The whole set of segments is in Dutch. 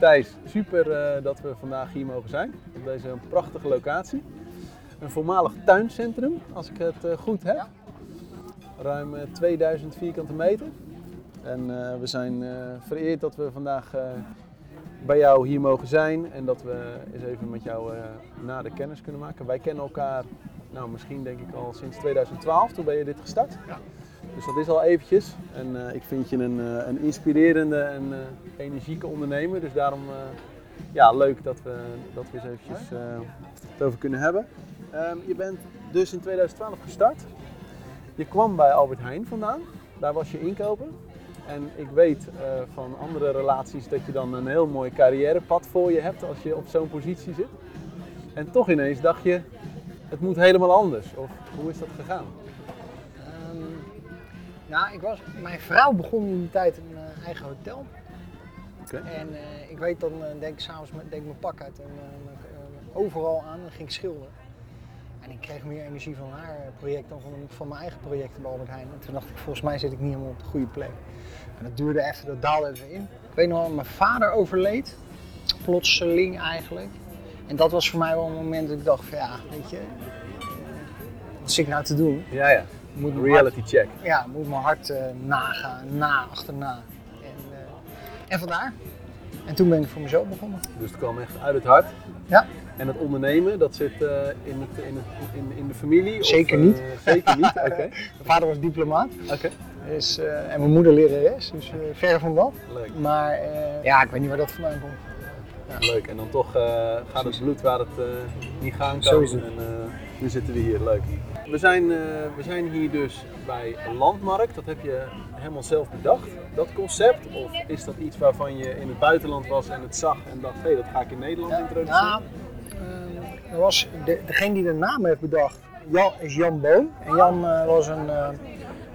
Thijs, super eh, dat we vandaag hier mogen zijn. Op deze prachtige locatie. Een voormalig tuincentrum, als ik het eh, goed heb. Ruim eh, 2000 vierkante meter. En eh, we zijn eh, vereerd dat we vandaag eh, bij jou hier mogen zijn. En dat we eens even met jou eh nader kennis kunnen maken. Wij kennen elkaar, nou misschien denk ik al sinds 2012. Toen ben je dit gestart. Ja. Dus dat is al eventjes. En eh, ik vind je een, eh, een inspirerende en eh, energieke ondernemer. Dus daarom ja, leuk dat we, dat we eens eventjes over kunnen hebben. Ehm, je bent dus in 2012 gestart. Je kwam bij Albert Heijn vandaan. Daar was je inkoper. En ik weet van andere relaties dat je dan een heel mooi carrièrepad voor je hebt als je op zo'n positie zit. En toch ineens dacht je, het moet helemaal anders. Of hoe is dat gegaan? Nou, ik was, mijn vrouw begon in die tijd een eh, eigen hotel. Oké. En eh, ik weet dan, eh, denk ik s'avonds, deed ik mijn pak uit en overal aan en ging ik schilderen. En ik kreeg meer energie van haar project dan van, van mijn eigen projecten bij Albert Heijn. En toen dacht ik, volgens mij zit ik niet helemaal op de goede plek. En dat duurde even, dat daalde even in. Ik weet nog wel, mijn vader overleed. Plotseling eigenlijk. En dat was voor mij wel een moment dat ik dacht van ja, weet je, wat zit ik nou te doen? Ja, ja. Moet Reality check. ja, moet mijn hart eh, nagaan, na, achterna. En, eh, en vandaar. En toen ben ik voor mezelf begonnen. Dus het kwam echt uit het hart. Ja. En het ondernemen, dat zit eh, in, het, in, het, in, in de familie? Zeker of, niet. zeker niet, oké. Mijn vader was diplomaat Oké, dus, eh, en mijn moeder lerares, dus ver van dat. leuk. Maar ja, ik weet niet waar dat vandaan komt. Leuk. En dan toch gaat het bloed waar het niet gaan kan. Zo is het. En nu zitten we hier, leuk. We zijn, eh, we zijn hier dus bij Landmarkt. Dat heb je helemaal zelf bedacht, dat concept? Of is dat iets waarvan je in het buitenland was en het zag en dacht, hé, hey, dat ga ik in Nederland introduceren? Nou, eh, er was de, degene die de naam heeft bedacht, Jan, is Jan Boon. En Jan eh, was een, eh,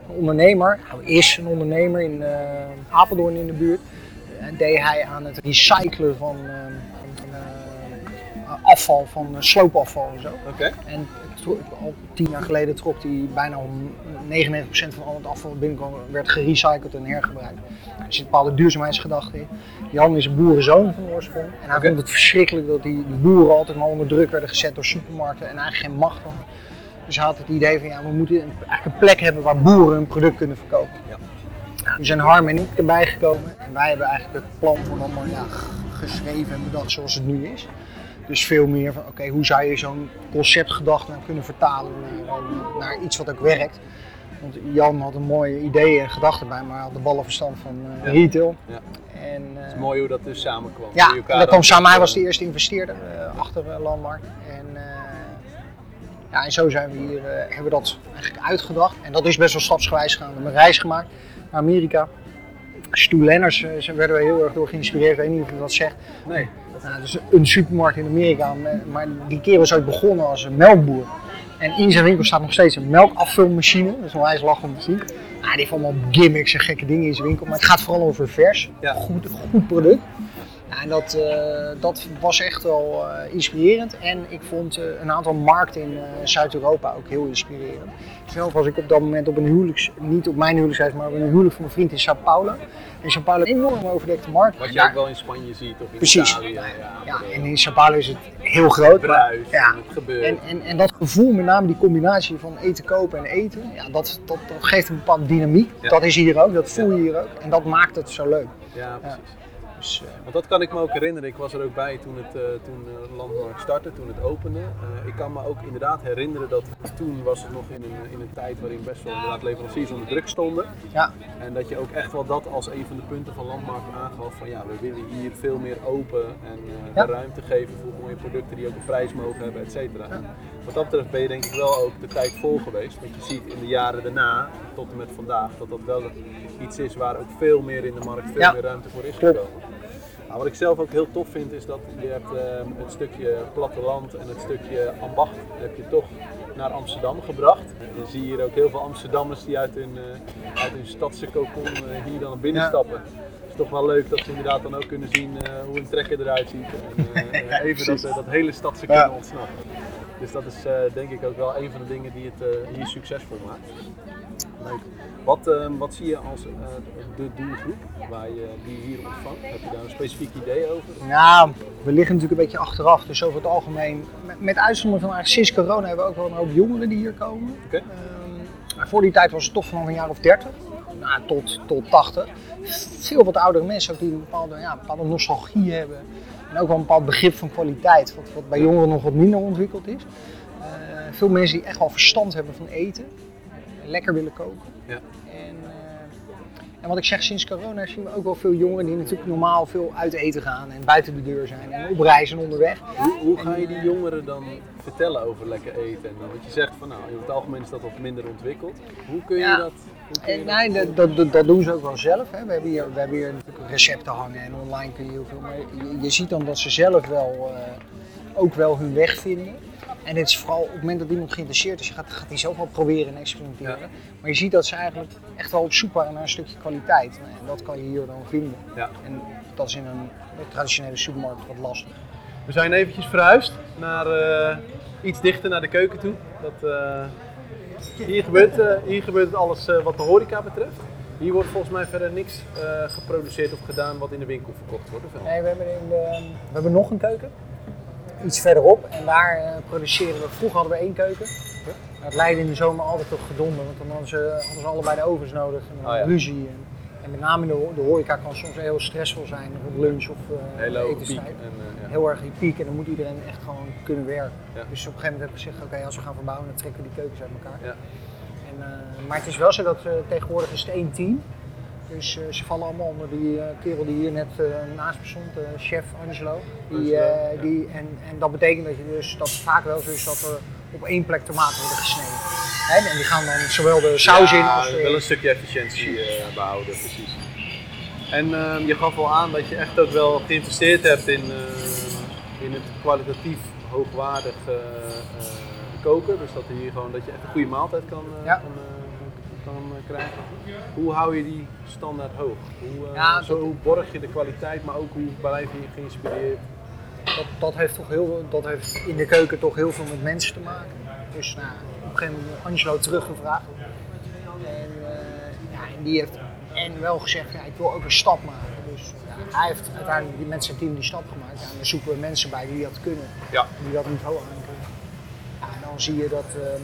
ondernemer, nou is een ondernemer in eh, Apeldoorn in de buurt. En deed hij aan het recyclen van, eh, eh, afval, van eh, sloopafval en zo. En al tien jaar geleden trok hij bijna om 99% van al het afval binnenkwam, werd gerecycled en hergebruikt. Er zit een bepaalde duurzaamheidsgedachte in. Jan is een boerenzoon van oorsprong. En hij vond het verschrikkelijk dat die, die boeren altijd maar onder druk werden gezet door supermarkten en eigenlijk geen macht hadden. Dus hij had het idee van ja, we moeten een, eigenlijk een plek hebben waar boeren hun product kunnen verkopen. Ja. Nu zijn Harm en ik erbij gekomen en wij hebben eigenlijk het plan voor ja, geschreven en bedacht zoals het nu is. Dus veel meer van oké, hoe zou je zo'n conceptgedachte nou kunnen vertalen naar, naar iets wat ook werkt. Want Jan had een mooie idee en gedachten bij, maar hij had de ballenverstand van eh, retail. Ja. En, eh, Het is mooi hoe dat dus samenkwam. ja, dat kwam dan- samen. Hij was de eerste investeerder eh, achter eh, Landmarkt. En, eh, ja, en zo zijn we hier, eh, hebben we dat eigenlijk uitgedacht. En dat is best wel stapsgewijs gegaan. We hebben een reis gemaakt naar Amerika. Stu Lenners eh, werden we heel erg door geïnspireerd. Ik weet niet of je dat zegt. Nee. Nou, dus een supermarkt in Amerika, maar die keer was ooit begonnen als een melkboer. En in zijn winkel staat nog steeds een melkafvulmachine, dat is wel eens lachen om te zien. Ah, die heeft allemaal gimmicks en gekke dingen in zijn winkel, maar het gaat vooral over vers, Ja. goed, goed product. Ja, en dat, eh, dat was echt wel eh, inspirerend. En ik vond eh, een aantal markten in Zuid-Europa ook heel inspirerend. Zelf was ik op dat moment op een huwelijks, niet op mijn huwelijksreis, maar op een huwelijk van mijn vriend in Sao Paulo. En Sao Paulo is een enorm overdekte markt. Wat je ook wel in Spanje ziet of in Precies. Italië. Ja, ja, en in Sao Paulo is het heel groot. maar- bruis, ja. en het gebeurt. En, en, en dat gevoel, met name die combinatie van eten kopen en eten, ja, dat, dat, dat geeft een bepaalde dynamiek. Ja. Dat is hier ook, dat voel je hier ook. En dat maakt het zo leuk. ja, precies. Dus, eh, Want dat kan ik me ook herinneren. Ik was er ook bij toen het, eh, toen eh, Landmarkt startte, toen het opende. Ik kan me ook inderdaad herinneren dat toen was het nog in een, in een tijd waarin best wel inderdaad leveranciers onder druk stonden. ja, En dat je ook echt wel dat als een van de punten van Landmarkt aangaf van ja, we willen hier veel meer open en Ja. ruimte geven voor mooie producten die ook een prijs mogen hebben, et cetera. Wat dat betreft ben je denk ik wel ook de tijd vol geweest. Want je ziet in de jaren daarna, tot en met vandaag, dat dat wel iets is waar ook veel meer in de markt, veel Ja. meer ruimte voor is gekomen. Nou, wat ik zelf ook heel tof vind is dat je hebt ehm, het stukje platteland en het stukje ambacht heb je toch naar Amsterdam gebracht. En je ziet hier ook heel veel Amsterdammers die uit hun, eh, uit hun stadse cocon eh, hier dan naar binnen Ja. stappen. Het is toch wel leuk dat ze inderdaad dan ook kunnen zien eh, hoe een trekker eruit ziet. En even dat, dat hele stadse kunnen Ja. ontsnappen. Dus dat is denk ik ook wel een van de dingen die het hier succesvol maakt. Leuk. Wat, eh, wat zie je als eh, de doelgroep waar je, die hier ontvangt? Heb je daar een specifiek idee over? Nou, we liggen natuurlijk een beetje achteraf. Dus over het algemeen, met, met uitzondering van eigenlijk sinds corona hebben we ook wel een hoop jongeren die hier komen. Ehm, maar voor die tijd was het toch vanaf een jaar of 30 nou, tot, tot 80. Veel wat oudere mensen ook die een bepaalde, ja, een bepaalde nostalgie hebben. En ook wel een bepaald begrip van kwaliteit, wat, wat bij jongeren nog wat minder ontwikkeld is. Eh, veel mensen die echt wel verstand hebben van eten, lekker willen koken. Ja. En, eh, en wat ik zeg, sinds corona zien we ook wel veel jongeren die natuurlijk normaal veel uit eten gaan en buiten de deur zijn en op reis en onderweg. Hoe, hoe ga je die jongeren dan vertellen over lekker eten? En dan, want je zegt van nou, in het algemeen is dat wat minder ontwikkeld. Hoe kun je Ja. dat? Kun je nee, dat, dat, dat, dat doen ze ook wel zelf. Hè. We, hebben hier, we hebben hier natuurlijk recepten hangen en online kun je heel veel. Maar je, je ziet dan dat ze zelf wel, eh, ook wel hun weg vinden. En het is vooral op het moment dat iemand geïnteresseerd is, gaat, gaat hij zelf wel proberen en experimenteren. Ja. Maar je ziet dat ze eigenlijk echt wel op zoek waren naar een stukje kwaliteit. En dat kan je hier dan vinden. Ja. En dat is in een traditionele supermarkt wat lastig. We zijn eventjes verhuisd naar eh, iets dichter naar de keuken toe. Dat, eh, hier, gebeurt, eh, hier gebeurt het alles wat de horeca betreft. Hier wordt volgens mij verder niks geproduceerd of gedaan wat in de winkel verkocht wordt. of? Nee, we hebben, in de, we hebben nog een keuken. Iets verderop. En daar eh, produceren we. Vroeger hadden we één keuken. Maar het leidde in de zomer altijd tot gedonder. Want dan hadden ze, hadden ze allebei de ovens nodig. En Oh ja. ruzie. En, en met name de, de horeca kan soms heel stressvol zijn. Rond lunch of eh Hele hoge piek. etenstijd. En, eh, ja. Heel erg die piek. En dan moet iedereen echt gewoon kunnen werken. Ja. Dus op een gegeven moment hebben we gezegd, oké, als we gaan verbouwen, dan trekken we die keukens uit elkaar. Ja. En, maar het is wel zo dat tegenwoordig is het één team. Dus eh, ze vallen allemaal onder die eh, kerel die hier net eh, naast me stond, chef Angelo. Die, Angelo, ja. die, en, en dat betekent dat, je dus, dat het vaak wel zo is dat er op één plek tomaten worden gesneden. Hè, en die gaan dan zowel de saus in als de... wel een stukje efficiëntie eh, behouden, precies. En ehm, je gaf al aan dat je echt ook wel geïnvesteerd hebt in, in het kwalitatief hoogwaardig koken. Dus dat, hier gewoon, dat je echt een goede maaltijd kan, Ja. kan, kan eh, krijgen. Hoe hou je die standaard hoog? Hoe, eh, Ja, zo, hoe borg je de kwaliteit, maar ook hoe blijf je geïnspireerd? dat, dat heeft toch heel, dat heeft in de keuken toch heel veel met mensen te maken. Dus nou, op een gegeven moment Angelo teruggevraagd. En, eh, ja, en die heeft en wel gezegd, ja, ik wil ook een stap maken. Dus ja, hij heeft uiteindelijk die mensen zijn team die stap gemaakt. Ja, en daar zoeken we mensen bij die dat kunnen, Ja. die dat niveau aan kunnen. Ja, en dan zie je dat, ehm,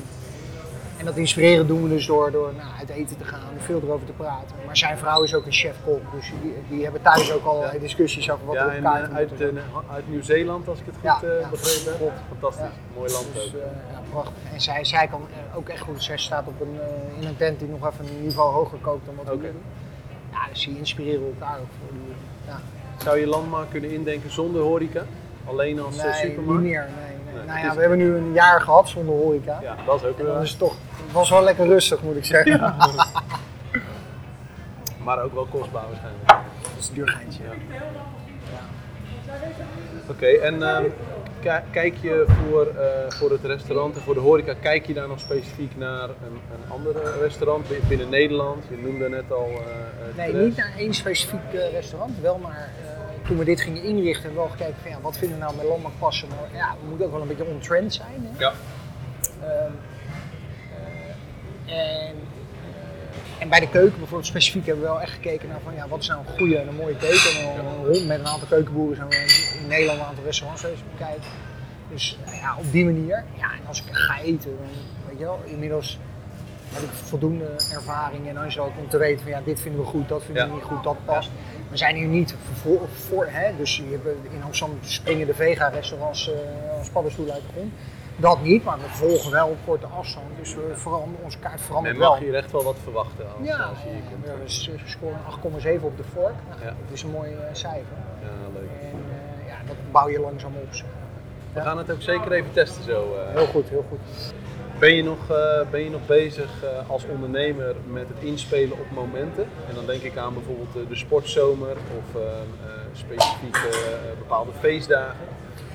en dat inspireren doen we dus door, door nou, uit eten te gaan, veel erover te praten. Maar zijn vrouw is ook een chef-kok, dus die, die hebben thuis ook al Ja. discussies over wat er Ja, op kaart eh, uit, eh, uit Nieuw-Zeeland, als ik het goed Ja, eh, ja, begrepen heb. Fantastisch, mooi land Dus, ook. ja, prachtig. En zij, zij kan ook echt goed. Zij staat op een, in een tent die nog even een niveau hoger kookt dan wat we doen. Ja, dus die inspireren elkaar ook voor die. Ja. Zou je landmarkt kunnen indenken zonder horeca? Alleen als Nee, supermarkt? niet meer. Nee, nee. Nee, nou ja, we hebben nu een jaar gehad zonder horeca. Ja, dat is ook En wel. is toch, was wel lekker rustig moet ik zeggen. Maar ook wel kostbaar waarschijnlijk. Dat is een duur geintje. Ja. Oké, en ehm, ki- kijk je voor, eh, voor het restaurant en voor de horeca, kijk je daar nog specifiek naar een, een ander restaurant bi- binnen Nederland? Je noemde net al. eh, eh, Nee, niet naar één specifiek eh, restaurant, wel maar eh, toen we dit gingen inrichten, wel gekeken van ja, wat vinden we nou met landmark passen. Maar ja, we moeten ook wel een beetje on-trend zijn. Hè? Ja, Ehm, eh, en, en bij de keuken bijvoorbeeld specifiek hebben we wel echt gekeken naar van ja, wat is nou een goede en een mooie keuken. En dan rond met een aantal keukenboeren zijn we in Nederland een aantal restaurants geweest bekijken. Dus nou ja, op die manier. Ja, en als ik ga eten, dan weet je wel, inmiddels heb ik voldoende ervaring en dan ook om te weten van ja, dit vinden we goed, dat vinden we Ja. niet goed, dat past. We zijn hier niet voor, voor hè, dus je hebt, in Amsterdam springen de vega-restaurants eh als paddenstoelen uit de grond. Dat niet, maar we volgen wel op korte afstand. Dus we veranderen, onze kaart verandert men mag wel. hier echt wel wat verwachten als, Ja, als je hier komt. ja, we scoren 8,7 op de vork. Nou, Ja. Dat is een mooi eh, cijfer. Ja, leuk. En eh, ja, dat bouw je langzaam op. We gaan het ook zeker even testen zo. eh. Heel goed, heel goed. Ben je nog, eh, ben je nog bezig eh, als ondernemer met het inspelen op momenten? En dan denk ik aan bijvoorbeeld eh, de sportzomer of eh, eh, specifieke bepaalde feestdagen.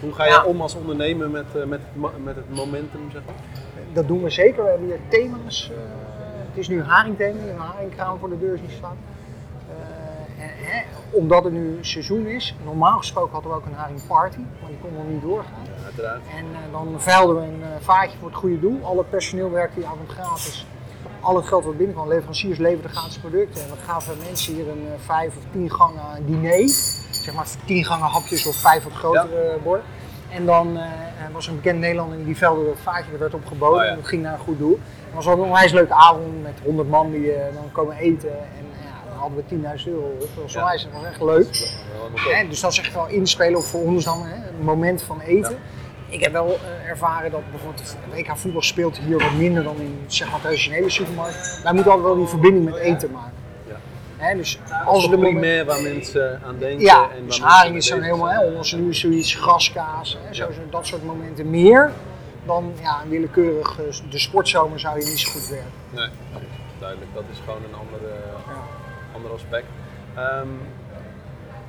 Hoe ga je Ja. om als ondernemer met, eh, met, met het momentum, zeg maar? Dat doen we zeker. We hebben hier thema's. eh, het is nu haringthema, een haringkraam voor de deur zien staan. Eh, en, hè, omdat het nu seizoen is, normaal gesproken hadden we ook een haringparty, maar die kon nog niet doorgaan. Ja, uiteraard. En eh, dan veilden we een eh, vaatje voor het goede doel. Alle personeel werkt die avond gratis. al het geld wat binnenkwam, leveranciers leverden gratis producten. En we gaven mensen hier een eh, vijf of tien gangen diner. Zeg maar tien gangen hapjes of vijf wat grotere borden. En dan was een bekend Nederlander die velde dat vaatje, er werd opgeboden Oh, ja. en dat ging naar een goed doel. Het was wel een onwijs leuke avond met 100 man die dan komen eten. En ja, hadden we 10.000 euro. op. Ja. onwijs, dat echt leuk. Hè, dus dat is echt wel inspelen voor ons dan, hè, het moment van eten. Ik heb wel eh, ervaren dat bijvoorbeeld het WK voetbal speelt hier wat minder dan in zeg maar, traditionele supermarkt. Wij moeten altijd wel die verbinding met eten maken. Dus Als de moment- waar mensen aan denken. ja, en waar dus haring is bezig helemaal, hè, nu zoiets, graskaas, hè, zo, zo, dat soort momenten meer dan ja, een willekeurig de sportzomer zou je niet zo goed werken. Nee, duidelijk. Dat is gewoon een andere, Ja. Ander aspect. Ehm,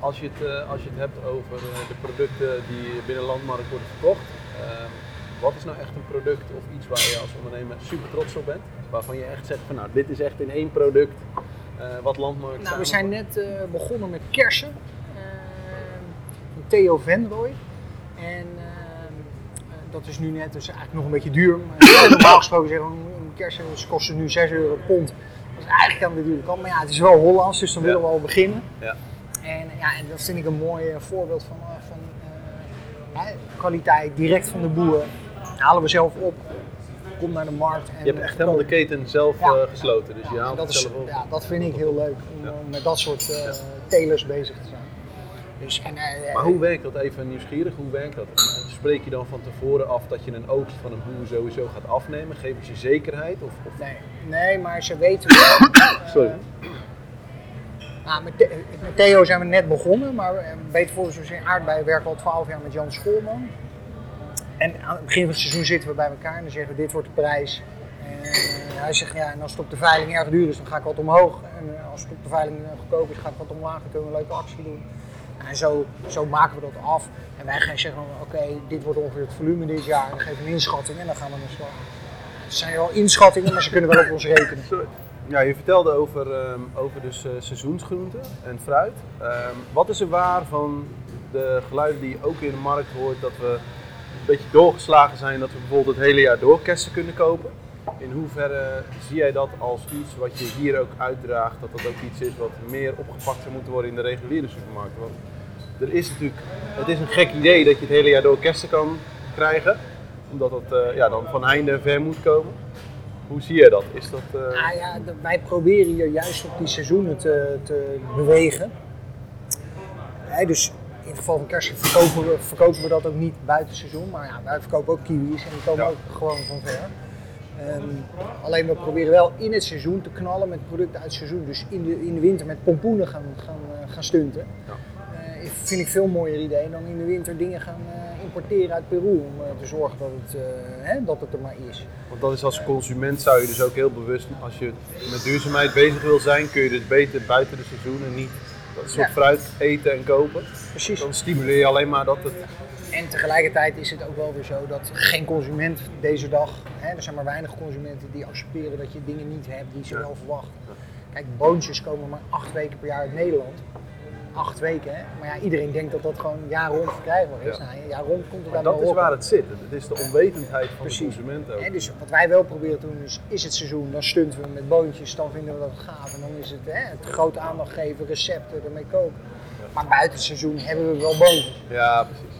als, je het, eh, als je het hebt over eh, de producten die binnen landmarkt worden verkocht, ehm, wat is nou echt een product of iets waar je als ondernemer super trots op bent? Waarvan je echt zegt van nou, dit is echt in één product eh, wat landmarkt Nou, we zijn net begonnen met kersen eh, van Theo Venrooy. En dat is nu net, dus eigenlijk nog een beetje duur. Maar normaal gesproken zeggen we kersen kosten nu 6 euro per pond. Dat is eigenlijk dure kant. Maar ja, het is wel Hollands, dus dan willen we al beginnen. Ja. En, ja, en dat vind ik een mooi eh, voorbeeld van, eh, van eh, kwaliteit, direct van de boer. Halen we zelf op, komt naar de markt. En Je hebt echt helemaal de keten zelf Ja. eh, gesloten, dus je ja, haalt dat, het is, zelf op. ja, dat vind ik heel leuk, om met dat soort eh telers bezig te zijn. Dus, en, eh, Maar hoe werkt dat even nieuwsgierig? Hoe werkt dat? Spreek je dan van tevoren af dat je een oogst van een boer sowieso gaat afnemen? Geven ze zekerheid? Of, of... Nee, nee, maar ze weten wel. eh, Sorry. nou, met, The- met Theo zijn we net begonnen, maar eh, beter voor zoals in aardbeien werken we al 12 jaar met Jan Schoolman. En aan het begin van het seizoen zitten we bij elkaar en dan zeggen we dit wordt de prijs. En eh, hij zegt ja, en als het op de veiling erg duur is, dan ga ik wat omhoog. En eh, als het op de veiling eh, goedkoop is, ga ik wat omlaag. Dan kunnen we een leuke actie doen. En zo, zo maken we dat af. En wij gaan zeggen, oké, dit wordt ongeveer het volume dit jaar. Dan geven we een inschatting en dan gaan we de slag. Het zijn wel inschattingen, maar ze kunnen wel op ons rekenen. Ja, je vertelde over, ehm, over dus, eh, seizoensgroenten en fruit. Ehm, wat is er waar van de geluiden die je ook in de markt hoort dat we een beetje doorgeslagen zijn dat we bijvoorbeeld het hele jaar door kersen kunnen kopen? In hoeverre zie jij dat als iets wat je hier ook uitdraagt, dat dat ook iets is wat meer opgepakt zou moeten worden in de reguliere supermarkten? Er is natuurlijk, het is een gek idee dat je het hele jaar door kersen kan krijgen, omdat dat eh, ja, dan van heinde ver moet komen. Hoe zie je dat? Is dat eh, Nou ja, wij proberen hier juist op die seizoenen te, te bewegen. Dus in het geval van kersen verkopen we, verkopen we dat ook niet buiten seizoen. Maar ja, wij verkopen ook kiwis en die komen Ja. ook gewoon van ver. Ehm, alleen we proberen wel in het seizoen te knallen met producten uit het seizoen. Dus in de, in de winter met pompoenen gaan, gaan, eh, gaan stunten. Ja. Vind ik veel mooier idee dan in de winter dingen gaan eh, importeren uit Peru. Om eh, te zorgen dat het, eh, hè, dat het er maar is. Want dat is als consument zou je dus ook heel bewust, als je met duurzaamheid bezig wil zijn, kun je dus beter buiten de seizoenen niet dat soort Ja. fruit eten en kopen. Precies. Dan stimuleer je alleen maar dat het. En tegelijkertijd is het ook wel weer zo dat geen consument deze dag, hè, er zijn maar weinig consumenten die accepteren dat je dingen niet hebt die ze Ja. wel verwachten. Kijk, boontjes komen maar acht weken per jaar uit Nederland. Acht weken, hè? Maar ja, iedereen denkt dat dat gewoon jaar rond verkrijgbaar is. Ja. Nou, jaar rond komt het Maar dat is waar het zit. Het is de onwetendheid van Precies. de consument ook. Dus wat wij wel proberen te doen is, is het seizoen, dan stunten we met boontjes, dan vinden we dat gaaf. En dan is het, hè, het grote aandacht geven, recepten, ermee koken. Maar buiten het seizoen hebben we wel boontjes. Ja, precies.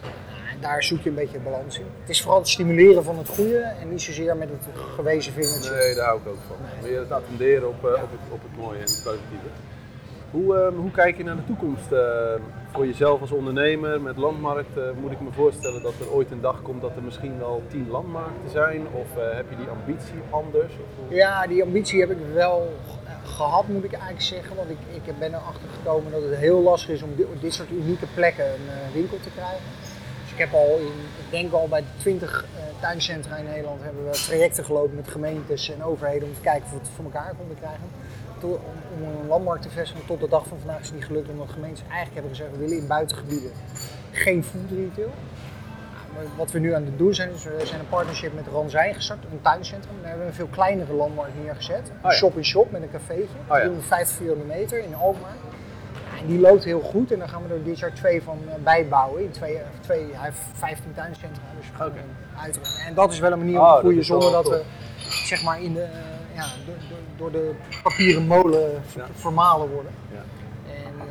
En daar zoek je een beetje balans in. Het is vooral het stimuleren van het goede en niet zozeer met het gewezen vingertje. Nee, daar hou ik ook van. Meer het attenderen op, eh, op, het, op het mooie en het positieve. Hoe, ehm, hoe kijk je naar de toekomst eh, voor jezelf als ondernemer met landmarkt? eh, moet ik me voorstellen dat er ooit een dag komt dat er misschien wel tien landmarkten zijn? Of eh, heb je die ambitie anders? Ja, die ambitie heb ik wel eh, gehad, moet ik eigenlijk zeggen. Want ik, ik ben erachter gekomen dat het heel lastig is om dit, dit soort unieke plekken een eh, winkel te krijgen. Dus ik heb al ik denk al bij 20 eh, tuincentra in Nederland hebben we trajecten gelopen met gemeentes en overheden om te kijken of we het voor elkaar konden krijgen. Om, een landmarkt te vestigen. Tot de dag van vandaag is het niet gelukt omdat gemeentes eigenlijk hebben gezegd we willen in buitengebieden geen food retail. Maar Wat we nu aan het doen zijn, is we zijn een partnership met Ranzijn gestart, een tuincentrum. Daar hebben we een veel kleinere landmarkt neergezet. Een Oh ja. shop-in-shop met een cafeetje, Oh ja. 350 vierkante meter in Alkmaar. En die loopt heel goed en daar gaan we er dit jaar twee van eh, bijbouwen. In twee, of twee, hij heeft 15 tuincentra, dus we gaan uitruimen. En dat is wel een manier om Oh, te dat groeien zonder dat tof. we zeg maar in de, eh, ja, door, door, de papieren molen ver- Ja. vermalen worden. Ja. En, eh,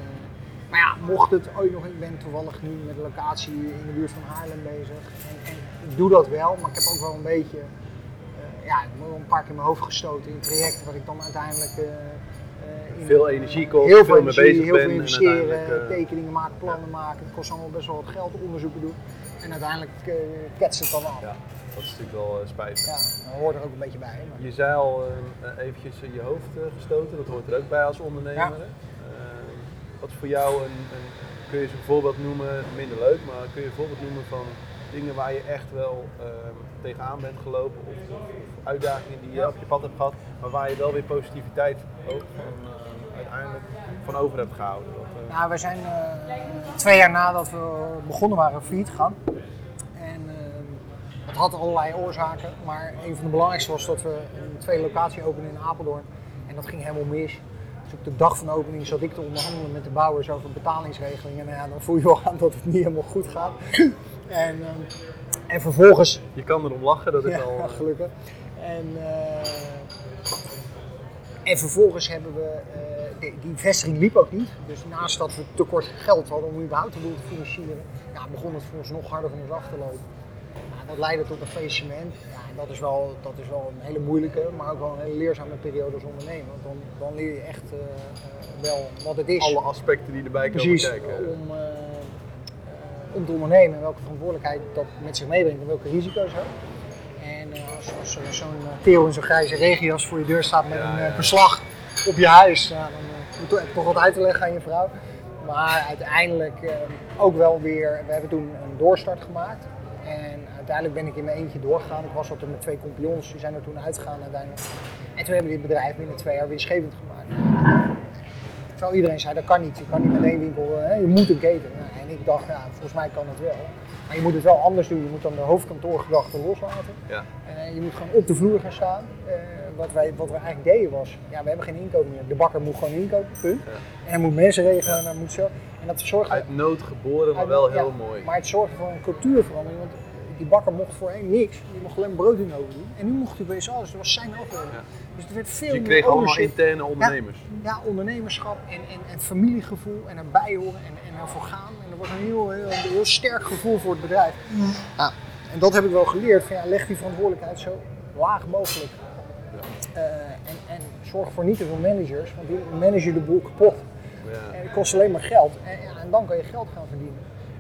maar ja, mocht het ooit nog, ik ben toevallig nu met de locatie in de buurt van Haarlem bezig. En, en ik doe dat wel, maar ik heb ook wel een beetje, eh, ja, ik ben wel een paar keer in mijn hoofd gestoten in trajecten waar ik dan uiteindelijk in- Veel energie kost, heel veel mee energie, bezig heel bent veel en investeren, tekeningen maken, plannen maken. Het kost allemaal best wel wat geld, onderzoeken doen. En uiteindelijk uh, ketst het dan af. Ja, dat is natuurlijk wel eh, spijtig. Ja, dat hoort er ook een beetje bij. Maar... Je zei al eh, eh, eventjes je hoofd gestoten, dat hoort er ook bij als ondernemer. Ja. wat is voor jou een, een, kun je eens een voorbeeld noemen, minder leuk, maar kun je een voorbeeld noemen van dingen waar je echt wel ehm, tegenaan bent gelopen of, of uitdagingen die je op je pad hebt gehad, maar waar je wel weer positiviteit ook van, uiteindelijk van over hebt gehouden? Dat, eh, Nou, we zijn twee jaar nadat we begonnen waren failliet gegaan. Dat had allerlei oorzaken, maar een van de belangrijkste was dat we een tweede locatie openden in Apeldoorn. En dat ging helemaal mis. Dus op de dag van de opening zat ik te onderhandelen met de bouwers over betalingsregelingen. En nou ja, dan voel je wel aan dat het niet helemaal goed gaat. En, eh, en vervolgens je kan erom lachen, dat is ja, al... eh, gelukkig. En, eh, en vervolgens hebben we, die, die vestiging liep ook niet. Dus naast dat we tekort geld hadden om überhaupt de boel te financieren, ja, begon het voor ons nog harder van ons af te lopen. Dat leidde tot een faillissement. Ja, en dat is, wel, dat is wel een hele moeilijke, maar ook wel een hele leerzame periode als ondernemer. Want dan, dan leer je echt eh, eh, wel wat het is alle aspecten die erbij komen precies kijken. om, eh, om te ondernemen en welke verantwoordelijkheid dat met zich meebrengt en welke risico's ook. En als, als zo'n uh, Theo in zo'n grijze regenjas voor je deur staat met Ja, een beslag op je huis, ja, dan uh, moet je toch wat uit te leggen aan je vrouw. Maar uiteindelijk ook wel weer, we hebben toen een doorstart gemaakt. Uiteindelijk ben ik in mijn eentje doorgegaan. Ik was altijd met twee compagnons, die zijn er toen uitgegaan uiteindelijk. En toen hebben we dit bedrijf binnen twee jaar winstgevend gemaakt. Terwijl iedereen zei, dat kan niet. Je kan niet met één winkel, hè, je moet een keten. Nou, en ik dacht, ja, volgens mij kan het wel. Maar je moet het wel anders doen. Je moet dan de hoofdkantoorgedachte loslaten. Ja. Uh, je moet gewoon op de vloer gaan staan. Uh, wat, wij, wat we eigenlijk deden was, ja, we hebben geen inkomen meer. De bakker moet gewoon inkopen, punt. Ja. En hij moet mensen regelen en hij moet zo. En dat zorgde, Uit nood geboren, maar wel ja, heel mooi. Maar het zorgde voor een cultuurverandering. Want die bakker mocht voorheen niks. Die mocht alleen brood in de oven doen. En nu mocht hij opeens alles. Dat was zijn afdeling. Ja. Dus het werd veel Dus je meer kreeg allemaal interne ondernemers. Ja, ondernemerschap en, en, en familiegevoel en erbij horen en, en ervoor gaan. En er was een heel, heel, heel sterk gevoel voor het bedrijf. Ja, en dat heb ik wel geleerd. Van, ja, leg die verantwoordelijkheid zo laag mogelijk. Uh, en, en zorg voor niet te veel managers, want die managen de boel kapot. Ja. En het kost alleen maar geld. En dan kan je geld gaan verdienen.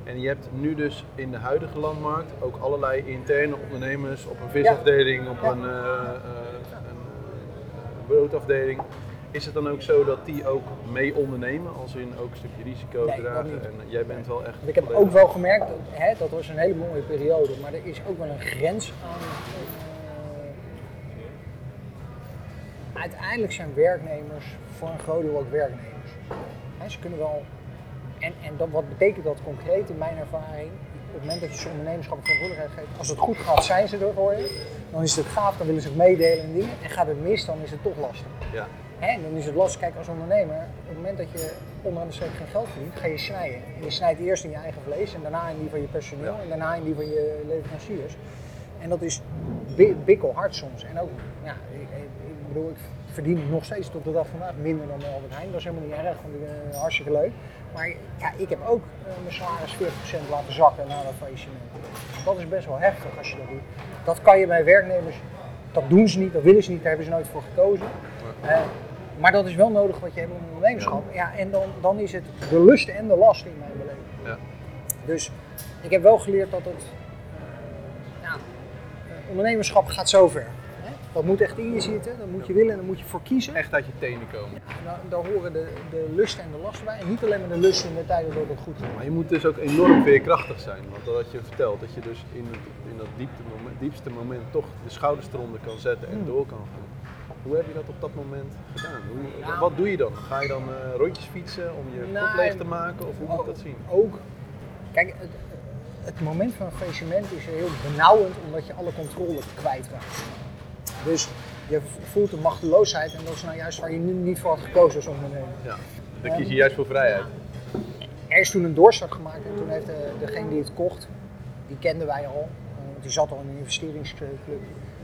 En je hebt nu dus in de huidige landmarkt ook allerlei interne ondernemers op een visafdeling, op een, uh, uh, een uh, broodafdeling. Is het dan ook zo dat die ook mee ondernemen, als in ook een stukje risico Nee, dragen? En jij bent wel echt. Ik heb ook wel gemerkt, dat, hè, dat was een hele mooie periode, maar er is ook wel een grens aan. eh, uiteindelijk zijn werknemers voor een groot deel ook werknemers. Ze kunnen wel. En, en dat, wat betekent dat concreet in mijn ervaring? Op het moment dat je ze ondernemerschap verantwoordelijkheid geeft, als het goed gaat, zijn ze er voor je. Dan is het gaaf, dan willen ze het meedelen en dingen. En gaat het mis, dan is het toch lastig. Ja, en dan is het lastig, kijk als ondernemer, op het moment dat je onderaan de streep geen geld verdient, ga je snijden. En je snijdt eerst in je eigen vlees en daarna in die van je personeel Ja. en daarna in die van je leveranciers. En dat is bi- bikkelhard soms. En ook, ja, ik, bedoel, ik verdien nog steeds tot de dag van vandaag minder dan Albert Heijn. Dat is helemaal niet erg, want ik, eh, hartstikke leuk. Maar ja, ik heb ook eh, mijn salaris 40% laten zakken na dat faillissement. Dat is best wel heftig als je dat doet. Dat kan je bij werknemers, dat doen ze niet, dat willen ze niet, daar hebben ze nooit voor gekozen. Eh, maar dat is wel nodig wat je hebt in een ondernemerschap. Ja. en dan, dan is het de lust en de last in mijn beleving. ja. Dus ik heb wel geleerd dat het eh, ja, ondernemerschap gaat zover. Hè? Dat moet echt in je zitten, dat moet je willen en daar moet je voor kiezen. Echt uit je tenen komen. En daar, daar horen de, de lust en de last bij. En niet alleen maar de lust in de tijden dat het goed gaat. Maar je moet dus ook enorm veerkrachtig zijn. Want wat je vertelt, dat je dus in, het, in dat diepte moment, diepste moment toch de schouders eronder kan zetten en door kan gaan. Hoe heb je dat op dat moment gedaan? Hoe, Nou. wat doe je dan? Ga je dan eh, rondjes fietsen om je Nou, kop leeg te maken? Of hoe moet ik dat zien? Ook, kijk, het, het moment van een faillissement is heel benauwend omdat je alle controle kwijtraakt. Dus je voelt een machteloosheid en dat is nou juist waar je nu niet voor had gekozen als ondernemer. Ja. Dan kies je juist voor vrijheid. Er is toen een doorstart gemaakt en toen heeft de, degene die het kocht, die kenden wij al, eh, want die zat al in een investeringsclub.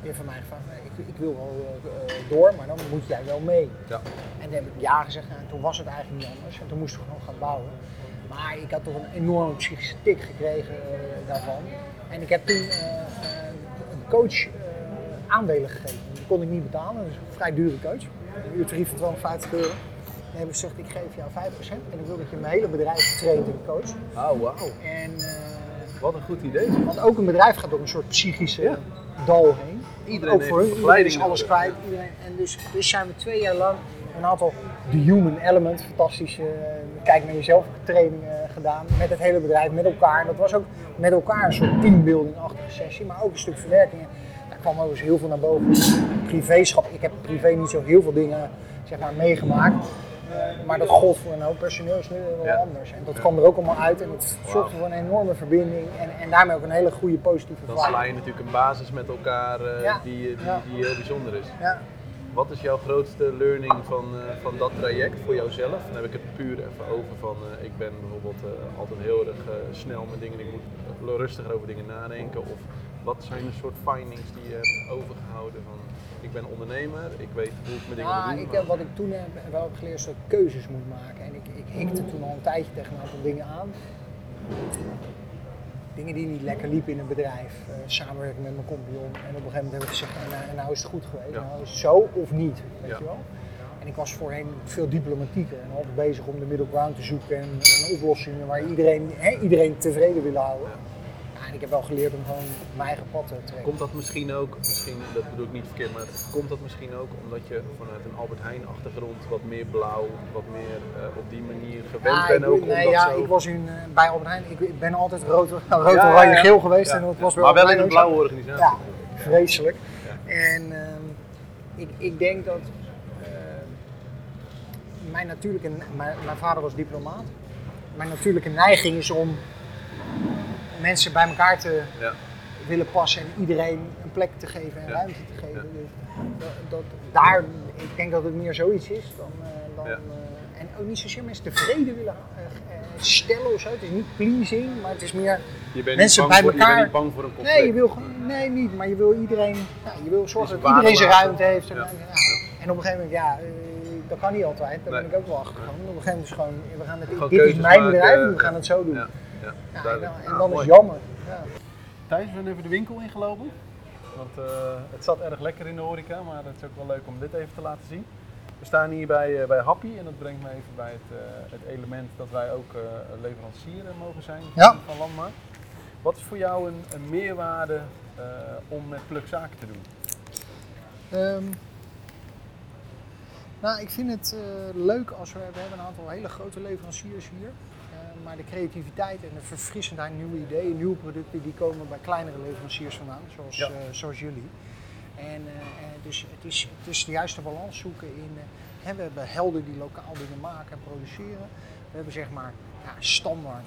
heeft van mij gevraagd, ik, ik wil wel uh, door, maar dan moet jij wel mee. Ja. En toen heb ik ja gezegd en toen was het eigenlijk niet anders. En toen moesten we gewoon gaan bouwen. Maar ik had toch een enorme psychische tik gekregen uh, daarvan. En ik heb toen een coach aandelen gegeven. Die kon ik niet betalen, dat is een vrij dure coach. Een uurtarief van 250 euro. Dan hebben ze gezegd, ik geef jou 5% en ik wil dat je mijn hele bedrijf traint in coach. Oh, wauw. En, uh, Wat een goed idee. Want ook een bedrijf gaat door een soort psychische ja. dal heen. Iedereen ook voor hun, iedereen is alles kwijt. Iedereen, en dus, dus zijn we twee jaar lang een aantal The Human Element, fantastische uh, kijk naar jezelf trainingen gedaan met het hele bedrijf, met elkaar. En dat was ook met elkaar een soort teambuilding-achtige sessie, maar ook een stuk verwerking. Kwam ook eens heel veel naar boven. Privéschap, ik heb privé niet zo heel veel dingen zeg maar, meegemaakt. Maar dat gold voor een hoop personeel is nu wel ja. anders. En dat kwam er ook allemaal uit en het zorgde voor een enorme verbinding en, en daarmee ook een hele goede positieve Dan sla je natuurlijk een basis met elkaar uh, Ja. die, die, Ja. die heel bijzonder is. Ja. Wat is jouw grootste learning van, eh, van dat traject voor jouzelf? Dan heb ik het puur even over van, eh, ik ben bijvoorbeeld eh, altijd heel erg eh, snel met dingen, ik moet eh, rustiger over dingen nadenken. Of wat zijn de soort findings die je hebt overgehouden van, ik ben ondernemer, ik weet hoe ik mijn dingen Ja, moet doen. ik maar- wat ik toen heb, wel heb geleerd is dat ik keuzes moet maken. En ik, ik hikte toen al een tijdje tegen een aantal dingen aan. Dingen die niet lekker liepen in een bedrijf. eh samenwerken met mijn compagnon. En op een gegeven moment heb ik gezegd, en, nou, en nou is het goed geweest. Ja. Nou is het zo of niet, weet Ja. je wel. En ik was voorheen veel diplomatieker en altijd bezig om de middle ground te zoeken en, en oplossingen waar iedereen, hè, iedereen tevreden wil houden. Ja, ik heb wel geleerd om gewoon mijn eigen pad te trekken. Komt dat misschien ook, misschien, dat bedoel ik niet verkeerd, maar komt dat misschien ook omdat je vanuit een Albert Heijn achtergrond wat meer blauw, wat meer eh, op die manier gewend Ja, bent ook nee, ja, zo... ik was in, eh, bij Albert Heijn, ik, ik ben altijd rood, rood Ja, oranje, ja, ja. geel geweest en dat was wel Maar wel in een blauwe organisatie. Ja, vreselijk. En ehm, ik, ik denk dat eh, mijn natuurlijke, mijn, mijn vader was diplomaat. Mijn natuurlijke neiging is om mensen bij elkaar te Ja. willen passen en iedereen een plek te geven en Ja. ruimte te geven. Dus dat, dat, daar, ik denk dat het meer zoiets is dan, eh, dan eh, en ook niet zozeer mensen tevreden willen eh, stellen of zo. Het is niet pleasing, maar het is meer Je bent Mensen bij voor, je bent elkaar- niet bang voor een conflict. Nee, je wil gewoon, nee, niet, maar je wil iedereen, ja, je wil zorgen dat iedereen zijn ruimte heeft. En, Ja. en op een gegeven moment, ja, dat kan niet altijd, daar ben ik ook wel achter gekomen. Op een gegeven moment is gewoon, we gaan het, Gewoon dit is mijn bedrijf en we gaan het zo doen. Ja, ja, Ja, en duidelijk. dan, en is jammer. Ja. Thijs, we zijn even de winkel ingelopen. Want eh, het zat erg lekker in de horeca, maar het is ook wel leuk om dit even te laten zien. We staan hier bij, eh, bij Happy en dat brengt me even bij het, eh, het element dat wij ook eh, leverancier mogen zijn Ja. van Landmarkt. Wat is voor jou een, een meerwaarde eh, om met Pluk zaken te doen? Ehm, nou, ik vind het eh, leuk als we, we hebben een aantal hele grote leveranciers hier. Maar de creativiteit en de verfrissendheid, nieuwe ideeën, nieuwe producten, die komen bij kleinere leveranciers vandaan, zoals, Ja. eh, zoals jullie. En eh, eh, dus het is, het is de juiste balans zoeken in. eh, hè, we hebben helden die lokaal dingen maken en produceren. We hebben zeg maar ja, standaard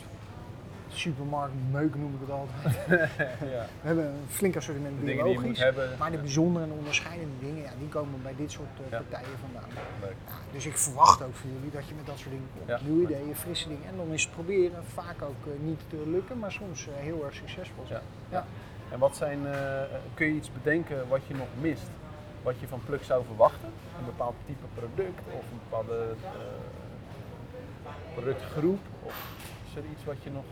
supermarkt meuk noem ik het altijd. ja, We hebben een flink assortiment de biologisch. Maar de bijzondere en onderscheidende dingen, ja, die komen bij dit soort eh, partijen vandaan. Leuk. Ja, dus ik verwacht ook van jullie dat je met dat soort dingen. Nieuwe ideeën, frisse dingen. En dan is het proberen vaak ook eh, niet te lukken, maar soms eh, heel erg succesvol zijn. Ja. En wat zijn, kun je iets bedenken wat je nog mist? Wat je van Pluk zou verwachten? Een bepaald type product of een bepaalde productgroep? Of is er iets wat je nog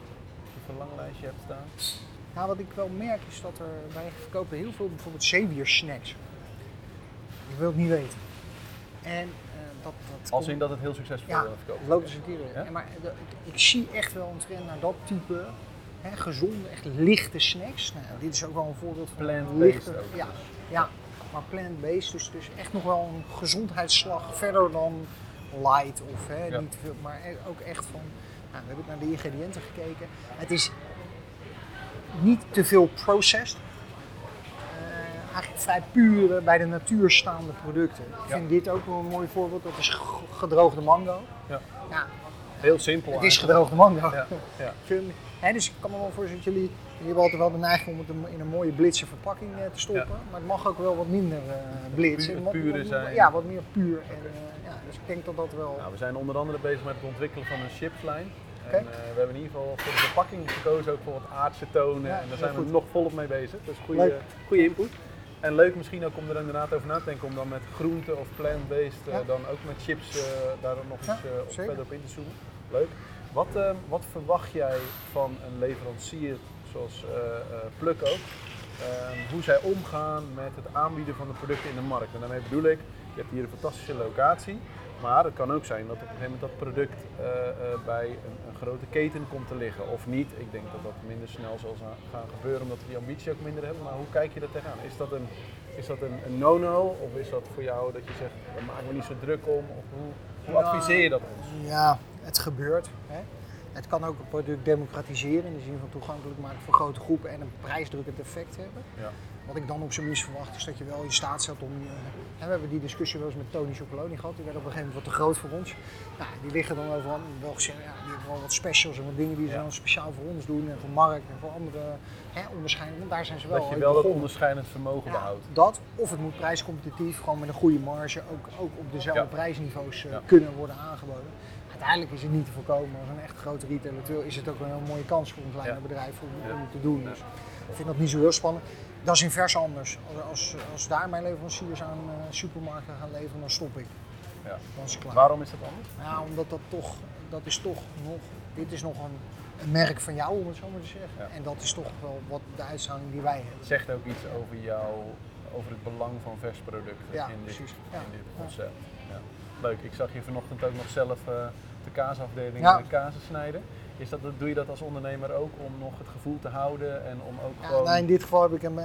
verlanglijstje hebt staan? Nou, wat ik wel merk is dat er, wij verkopen heel veel bijvoorbeeld zeewiersnacks. Je wilt het niet weten. En eh, dat, dat in dat het heel succesvol Ja, eh, verkoopt. loopt in. Ja? Maar de- ik, zie echt wel een trend naar dat type hè, gezonde, echt lichte snacks. Nou, dit is ook wel een voorbeeld van Plant-based lichte. ook Ja, dus. ja, maar plant-based, dus, dus echt nog wel een gezondheidsslag verder dan light of hè, Ja. niet te veel, maar e- ook echt van. Nou, we hebben naar de ingrediënten gekeken. Het is niet te veel processed. Eh, eigenlijk vrij pure, bij de natuur staande producten. Ik Ja. vind dit ook wel een mooi voorbeeld. Dat is gedroogde mango. Ja. Ja, Heel simpel het is eigenlijk. gedroogde mango. Ja, ja. Vind- hè, dus ik kan me wel voorstellen dat jullie, jullie hebben altijd wel de neiging om het in- een mooie blitse verpakking eh, te stoppen. Maar het mag ook wel wat minder eh blitz. Puur- pure zijn. Ja, wat meer puur. En, ja, dus ik denk dat dat wel... Nou, we zijn onder andere bezig met het ontwikkelen van een chipslijn. En, eh, we hebben in ieder geval voor de verpakking gekozen ook voor wat aardse tonen. Ja, en daar zijn we nog volop mee bezig. Dat is goede, goede input. En leuk misschien ook om er inderdaad over na te denken om dan met groente of plant-based, eh, dan ook met chips eh, daar nog eens op verder op in te zoomen. Leuk. Wat, wat verwacht jij van een leverancier zoals Pluk ook? Ehm, hoe zij omgaan met het aanbieden van de producten in de markt. En daarmee bedoel ik, je hebt hier een fantastische locatie. Maar het kan ook zijn dat op een gegeven moment dat product eh, eh, bij een, een grote keten komt te liggen. Of niet. Ik denk dat dat minder snel zal za- gaan gebeuren omdat we die ambitie ook minder hebben. Maar hoe kijk je er tegenaan? Is dat een, is dat een, een no-no? Of is dat voor jou dat je zegt, daar maak me niet zo druk om? Of hoe, hoe Nou, adviseer je dat ons? Ja, het gebeurt. Hè. Het kan ook een product democratiseren in de zin van toegankelijk maken voor grote groepen en een prijsdrukkend effect hebben. Ja. Wat ik dan op zijn minst verwacht is dat je wel in staat stelt om. eh, hè, we hebben die discussie wel eens met Tony Chocoloni gehad. Die werd op een gegeven moment wat te groot voor ons. Nou, die liggen dan overal. Wel gezegd, ja, die hebben wel wat specials en wat dingen die ze Ja. dan speciaal voor ons doen en voor markt en voor andere hè, onderscheidingen. Want daar zijn ze wel. Dat je wel dat onderscheidend vermogen Ja, behoudt. dat, of het moet prijscompetitief, gewoon met een goede marge, ook, ook op dezelfde prijsniveaus eh, kunnen worden aangeboden. Uiteindelijk is het niet te voorkomen. Als een echt grote retailer is het ook een heel mooie kans voor ons kleine Ja. bedrijf om, om te doen. Dus ik vind dat niet zo heel spannend. Dat is invers anders. Als, als, als daar mijn leveranciers aan eh, supermarkten gaan leveren, dan stop ik. Ja. Dan is het klaar. Waarom is dat anders? Ja, omdat dat toch, dat is toch nog, dit is nog een, een merk van jou, om het zo maar te zeggen. Ja. En dat is toch wel wat de uitstraling die wij hebben. Het zegt ook iets over jou, over het belang van vers producten Ja, in, dit. Ja. in dit concept. Ja. Leuk, ik zag je vanochtend ook nog zelf eh, de kaasafdeling ja. kazen snijden. Is dat, doe je dat als ondernemer ook om nog het gevoel te houden en om ook Ja, gewoon... nou, in dit geval heb ik een,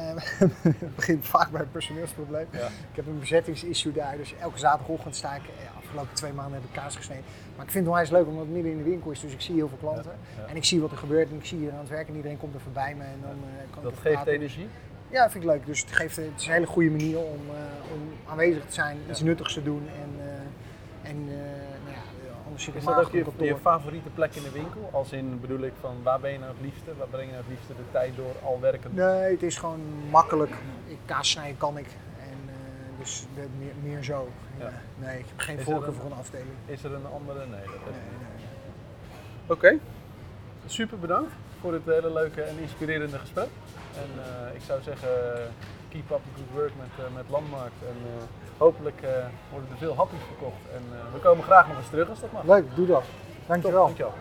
het begint vaak bij een personeelsprobleem. Ja. Ik heb een bezettingsissue daar, dus elke zaterdagochtend sta ik, afgelopen twee maanden heb ik kaas gesneden. Maar ik vind het onwijs leuk omdat het midden in de winkel is, dus ik zie heel veel klanten. Ja. En ik zie wat er gebeurt en ik zie hier aan het werk en iedereen komt er voorbij me en dan eh, kan Dat geeft praten. energie. Ja, vind ik leuk. Dus het, geeft, het is een hele goede manier om, eh, om aanwezig te zijn, iets nuttigs te doen en, eh, en Is dat ook je, favoriete plek in de winkel? Als in bedoel ik van waar ben je nou het liefste? Waar breng je nou het liefste de tijd door al werkend? Nee, het is gewoon makkelijk. Ik, kaas snijden kan ik. En, eh, dus meer, meer zo. Ja. Ja. Nee, ik heb geen Is voorkeur een- voor een afdeling. Is er een andere? Nee, dat Nee, niet. nee. Oké, super bedankt voor dit hele leuke en inspirerende gesprek. En eh, ik zou zeggen, keep up the good work met, eh, met Landmarkt. En eh, hopelijk eh, worden er veel hapjes verkocht. En we komen graag nog eens terug als dat mag. Leuk, doe dat. Top, Dankjewel. dankjewel.